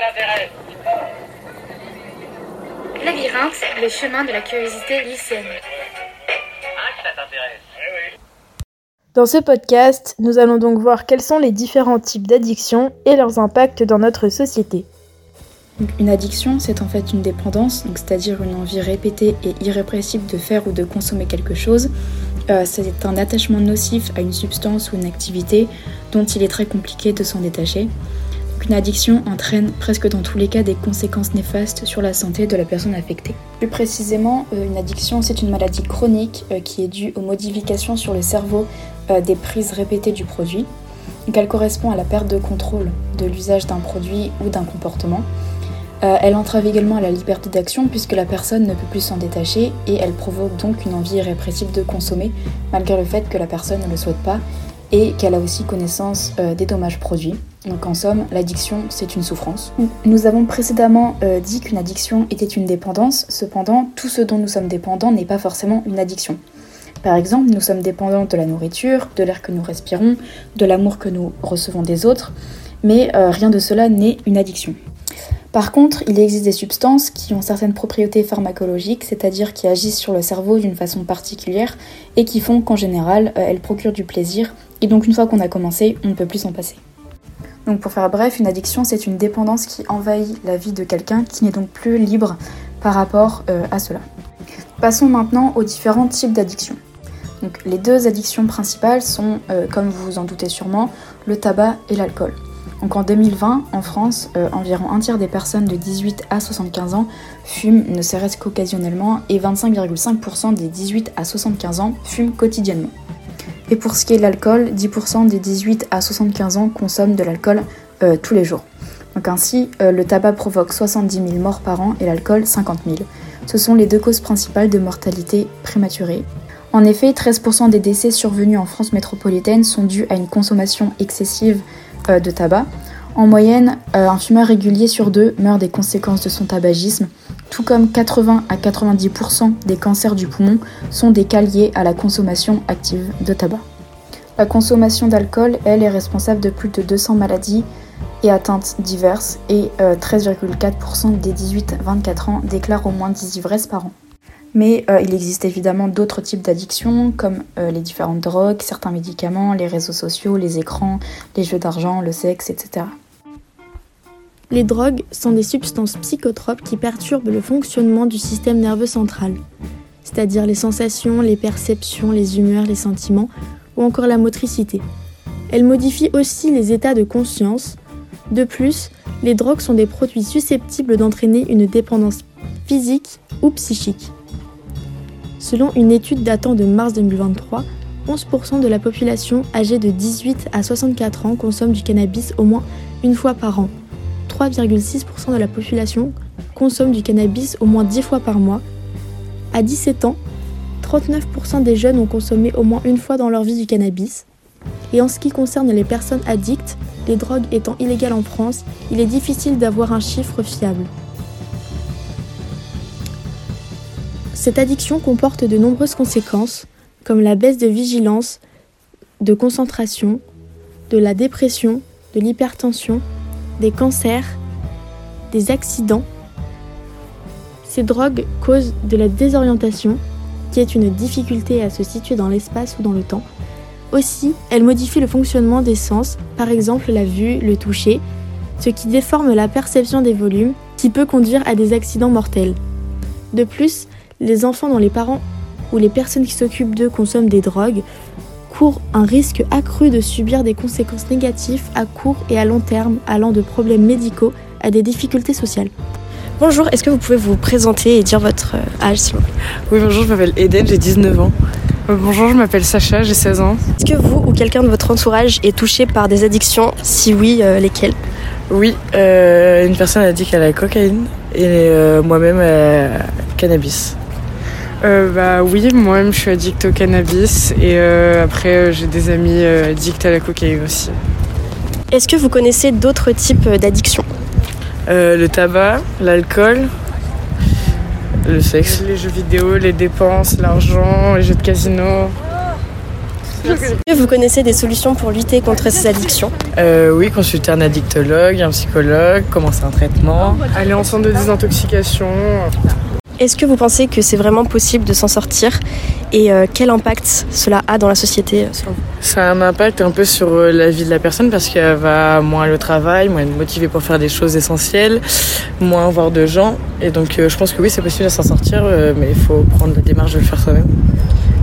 l'intéresse Labyrinthe, le chemin de la curiosité lycéenne. Hein, que ça t'intéresse Eh oui. Dans ce podcast, nous allons donc voir quels sont les différents types d'addictions et leurs impacts dans notre société. Une addiction, c'est en fait une dépendance, donc c'est-à-dire une envie répétée et irrépressible de faire ou de consommer quelque chose. Euh, c'est un attachement nocif à une substance ou une activité dont il est très compliqué de s'en détacher. Donc, une addiction entraîne presque dans tous les cas des conséquences néfastes sur la santé de la personne affectée. Plus précisément, euh, une addiction, c'est une maladie chronique euh, qui est due aux modifications sur le cerveau euh, des prises répétées du produit. Donc, elle correspond à la perte de contrôle de l'usage d'un produit ou d'un comportement. Elle entrave également la liberté d'action puisque la personne ne peut plus s'en détacher et elle provoque donc une envie irrépressible de consommer malgré le fait que la personne ne le souhaite pas et qu'elle a aussi connaissance des dommages produits. Donc en somme, l'addiction, c'est une souffrance. Nous avons précédemment euh, dit qu'une addiction était une dépendance, cependant, tout ce dont nous sommes dépendants n'est pas forcément une addiction. Par exemple, nous sommes dépendants de la nourriture, de l'air que nous respirons, de l'amour que nous recevons des autres, mais euh, rien de cela n'est une addiction. Par contre, il existe des substances qui ont certaines propriétés pharmacologiques, c'est-à-dire qui agissent sur le cerveau d'une façon particulière et qui font qu'en général, euh, elles procurent du plaisir. Et donc une fois qu'on a commencé, on ne peut plus s'en passer. Donc pour faire bref, une addiction, c'est une dépendance qui envahit la vie de quelqu'un qui n'est donc plus libre par rapport euh, à cela. Passons maintenant aux différents types d'addictions. Les deux addictions principales sont, euh, comme vous vous en doutez sûrement, le tabac et l'alcool. Donc en 2020, en France, euh, environ un tiers des personnes de 18 à 75 ans fument, ne serait-ce qu'occasionnellement, et 25,5% des 18 à 75 ans fument quotidiennement. Et pour ce qui est de l'alcool, 10% des 18 à 75 ans consomment de l'alcool euh, tous les jours. Donc ainsi, euh, le tabac provoque 70 000 morts par an et l'alcool 50 000. Ce sont les deux causes principales de mortalité prématurée. En effet, 13% des décès survenus en France métropolitaine sont dus à une consommation excessive euh, de tabac. En moyenne, un fumeur régulier sur deux meurt des conséquences de son tabagisme, tout comme 80 à 90% des cancers du poumon sont des cas liés à la consommation active de tabac. La consommation d'alcool, elle, est responsable de plus de 200 maladies et atteintes diverses et euh, 13,4% des 18-24 ans déclarent au moins 10 ivresses par an. Mais euh, il existe évidemment d'autres types d'addictions comme euh, les différentes drogues, certains médicaments, les réseaux sociaux, les écrans, les jeux d'argent, le sexe, etc. Les drogues sont des substances psychotropes qui perturbent le fonctionnement du système nerveux central, c'est-à-dire les sensations, les perceptions, les humeurs, les sentiments ou encore la motricité. Elles modifient aussi les états de conscience. De plus, les drogues sont des produits susceptibles d'entraîner une dépendance physique ou psychique. Selon une étude datant de mars 2023, 11% de la population âgée de 18 à 64 ans consomme du cannabis au moins une fois par an. 3,6% de la population consomme du cannabis au moins 10 fois par mois. À 17 ans, 39% des jeunes ont consommé au moins une fois dans leur vie du cannabis. Et en ce qui concerne les personnes addictes, les drogues étant illégales en France, il est difficile d'avoir un chiffre fiable. Cette addiction comporte de nombreuses conséquences, comme la baisse de vigilance, de concentration, de la dépression, de l'hypertension, des cancers, des accidents. Ces drogues causent de la désorientation, qui est une difficulté à se situer dans l'espace ou dans le temps. Aussi, elles modifient le fonctionnement des sens, par exemple la vue, le toucher, ce qui déforme la perception des volumes, qui peut conduire à des accidents mortels. De plus, les enfants dont les parents ou les personnes qui s'occupent d'eux consomment des drogues courent un risque accru de subir des conséquences négatives à court et à long terme, allant de problèmes médicaux à des difficultés sociales. Bonjour, est-ce que vous pouvez vous présenter et dire votre euh, âge s'il vous plaît? Oui, bonjour, je m'appelle Eden, j'ai 19 ans. Euh, bonjour, je m'appelle Sacha, j'ai 16 ans. Est-ce que vous ou quelqu'un de votre entourage est touché par des addictions? Si oui, euh, lesquelles? Oui, euh, une personne a dit qu'elle a la cocaïne et euh, moi-même euh, cannabis. Euh, bah oui, moi-même je suis addict au cannabis et euh, après euh, j'ai des amis euh, addicts à la cocaïne aussi. Est-ce que vous connaissez d'autres types d'addictions? Euh, le tabac, l'alcool, le sexe. Les jeux vidéo, les dépenses, l'argent, les jeux de casino. Est-ce que vous connaissez des solutions pour lutter contre ces addictions? Euh, oui, consulter un addictologue, un psychologue, commencer un traitement. Aller en centre de désintoxication. Est-ce que vous pensez que c'est vraiment possible de s'en sortir et euh, quel impact cela a dans la société euh, selon vous? Ça a un impact un peu sur euh, la vie de la personne parce qu'elle va moins aller au travail, moins être motivée pour faire des choses essentielles, moins voir de gens. Et donc euh, je pense que oui, c'est possible de s'en sortir, euh, mais il faut prendre la démarche de le faire soi-même.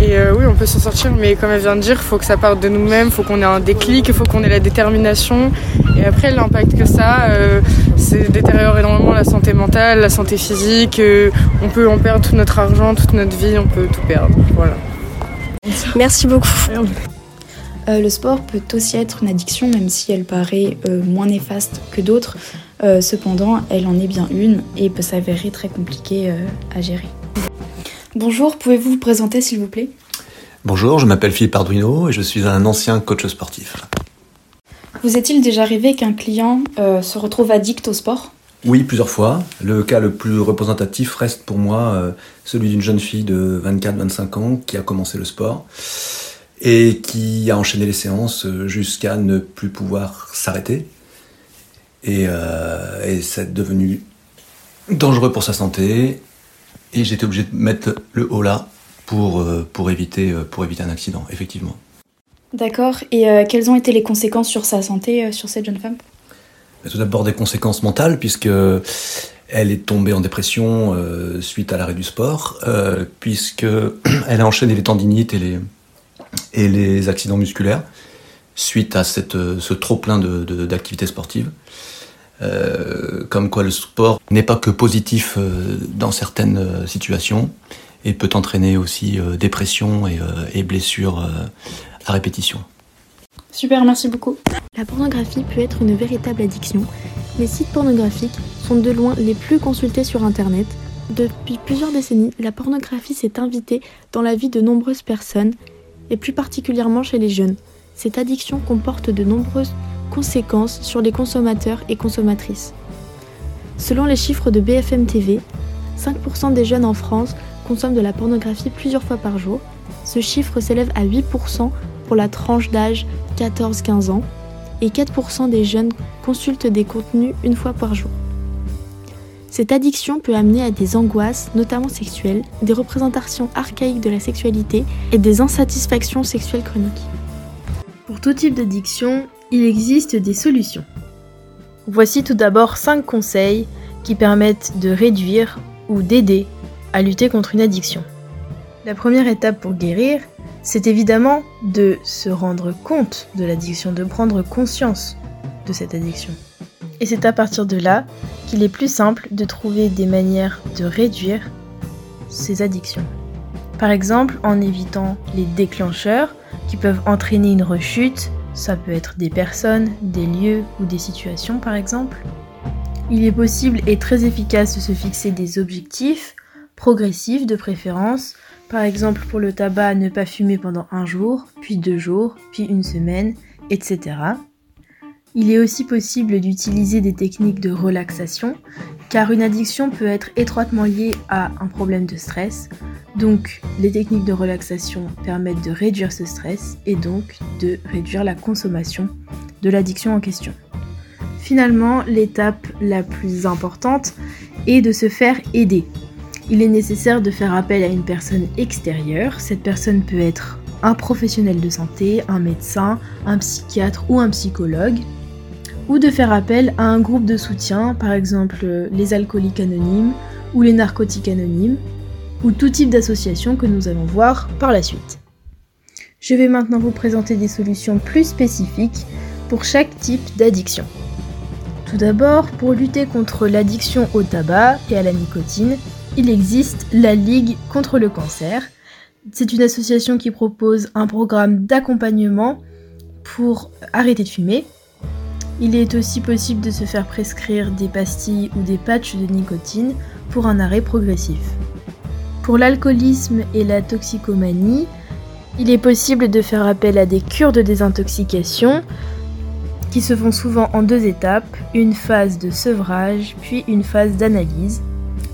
Et euh, oui, on peut s'en sortir, mais comme elle vient de dire, il faut que ça parte de nous-mêmes, il faut qu'on ait un déclic, il faut qu'on ait la détermination. Et après, l'impact que ça a, euh, c'est détériore énormément la santé mentale, la santé physique. euh, on peut en perdre tout notre argent, toute notre vie, on peut tout perdre. Voilà. Merci beaucoup. Euh, le sport peut aussi être une addiction, même si elle paraît euh, moins néfaste que d'autres. Euh, cependant, elle en est bien une et peut s'avérer très compliquée euh, à gérer. Bonjour, pouvez-vous vous présenter s'il vous plaît? Bonjour, je m'appelle Philippe Arduino et je suis un ancien coach sportif. Vous est-il déjà arrivé qu'un client euh, se retrouve addict au sport? Oui, plusieurs fois. Le cas le plus représentatif reste pour moi euh, celui d'une jeune fille de 24-25 ans qui a commencé le sport et qui a enchaîné les séances euh, jusqu'à ne plus pouvoir s'arrêter. Et, c'est devenu dangereux pour sa santé et j'étais obligé de mettre le haut là pour éviter un accident, effectivement. D'accord, et euh, quelles ont été les conséquences sur sa santé, euh, sur cette jeune femme? Tout d'abord des conséquences mentales puisque elle est tombée en dépression euh, suite à l'arrêt du sport, euh, puisque elle a enchaîné les tendinites et les accidents musculaires suite à euh, ce trop plein d'activités sportives. Euh, comme quoi le sport n'est pas que positif euh, dans certaines euh, situations et peut entraîner aussi euh, dépression et, euh, et blessures euh, à répétition. Super, merci beaucoup. La pornographie peut être une véritable addiction. Les sites pornographiques sont de loin les plus consultés sur Internet. Depuis plusieurs décennies, la pornographie s'est invitée dans la vie de nombreuses personnes, et plus particulièrement chez les jeunes. Cette addiction comporte de nombreuses conséquences sur les consommateurs et consommatrices. Selon les chiffres de BFM TV, 5% des jeunes en France consomment de la pornographie plusieurs fois par jour. Ce chiffre s'élève à 8% pour la tranche d'âge 14-15 ans et 4% des jeunes consultent des contenus une fois par jour. Cette addiction peut amener à des angoisses, notamment sexuelles, des représentations archaïques de la sexualité et des insatisfactions sexuelles chroniques. Pour tout type d'addiction, il existe des solutions. Voici tout d'abord 5 conseils qui permettent de réduire ou d'aider à lutter contre une addiction. La première étape pour guérir, c'est évidemment de se rendre compte de l'addiction, de prendre conscience de cette addiction. Et c'est à partir de là qu'il est plus simple de trouver des manières de réduire ces addictions. Par exemple, en évitant les déclencheurs qui peuvent entraîner une rechute, ça peut être des personnes, des lieux ou des situations par exemple. Il est possible et très efficace de se fixer des objectifs progressifs de préférence. Par exemple, pour le tabac, ne pas fumer pendant un jour, puis deux jours, puis une semaine, etc. Il est aussi possible d'utiliser des techniques de relaxation, car une addiction peut être étroitement liée à un problème de stress. Donc, les techniques de relaxation permettent de réduire ce stress et donc de réduire la consommation de l'addiction en question. Finalement, l'étape la plus importante est de se faire aider. Il est nécessaire de faire appel à une personne extérieure. Cette personne peut être un professionnel de santé, un médecin, un psychiatre ou un psychologue. Ou de faire appel à un groupe de soutien, par exemple les alcooliques anonymes ou les narcotiques anonymes, ou tout type d'association que nous allons voir par la suite. Je vais maintenant vous présenter des solutions plus spécifiques pour chaque type d'addiction. Tout d'abord, pour lutter contre l'addiction au tabac et à la nicotine, il existe la Ligue contre le cancer. C'est une association qui propose un programme d'accompagnement pour arrêter de fumer. Il est aussi possible de se faire prescrire des pastilles ou des patchs de nicotine pour un arrêt progressif. Pour l'alcoolisme et la toxicomanie, il est possible de faire appel à des cures de désintoxication qui se font souvent en deux étapes, une phase de sevrage puis une phase d'analyse,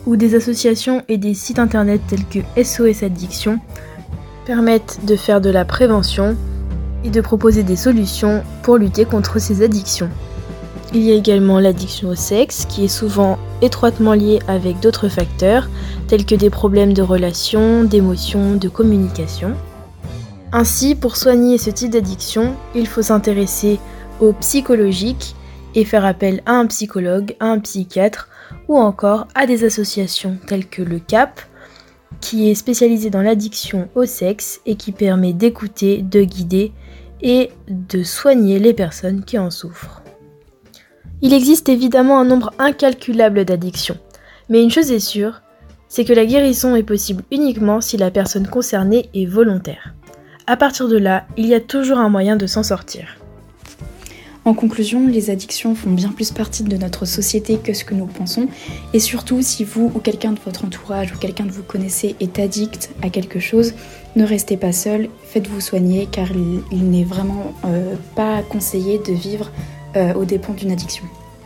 où des associations et des sites internet tels que SOS Addiction permettent de faire de la prévention et de proposer des solutions pour lutter contre ces addictions. Il y a également l'addiction au sexe qui est souvent étroitement liée avec d'autres facteurs tels que des problèmes de relations, d'émotions, de communication. Ainsi, pour soigner ce type d'addiction, il faut s'intéresser au psychologique et faire appel à un psychologue, à un psychiatre ou encore à des associations telles que le CAP, qui est spécialisé dans l'addiction au sexe et qui permet d'écouter, de guider et de soigner les personnes qui en souffrent. Il existe évidemment un nombre incalculable d'addictions, mais une chose est sûre, c'est que la guérison est possible uniquement si la personne concernée est volontaire. À partir de là, il y a toujours un moyen de s'en sortir. En conclusion, les addictions font bien plus partie de notre société que ce que nous pensons. Et surtout, si vous ou quelqu'un de votre entourage ou quelqu'un que vous connaissez est addict à quelque chose, ne restez pas seul, faites-vous soigner car il, n'est vraiment euh, pas conseillé de vivre euh, aux dépens d'une addiction.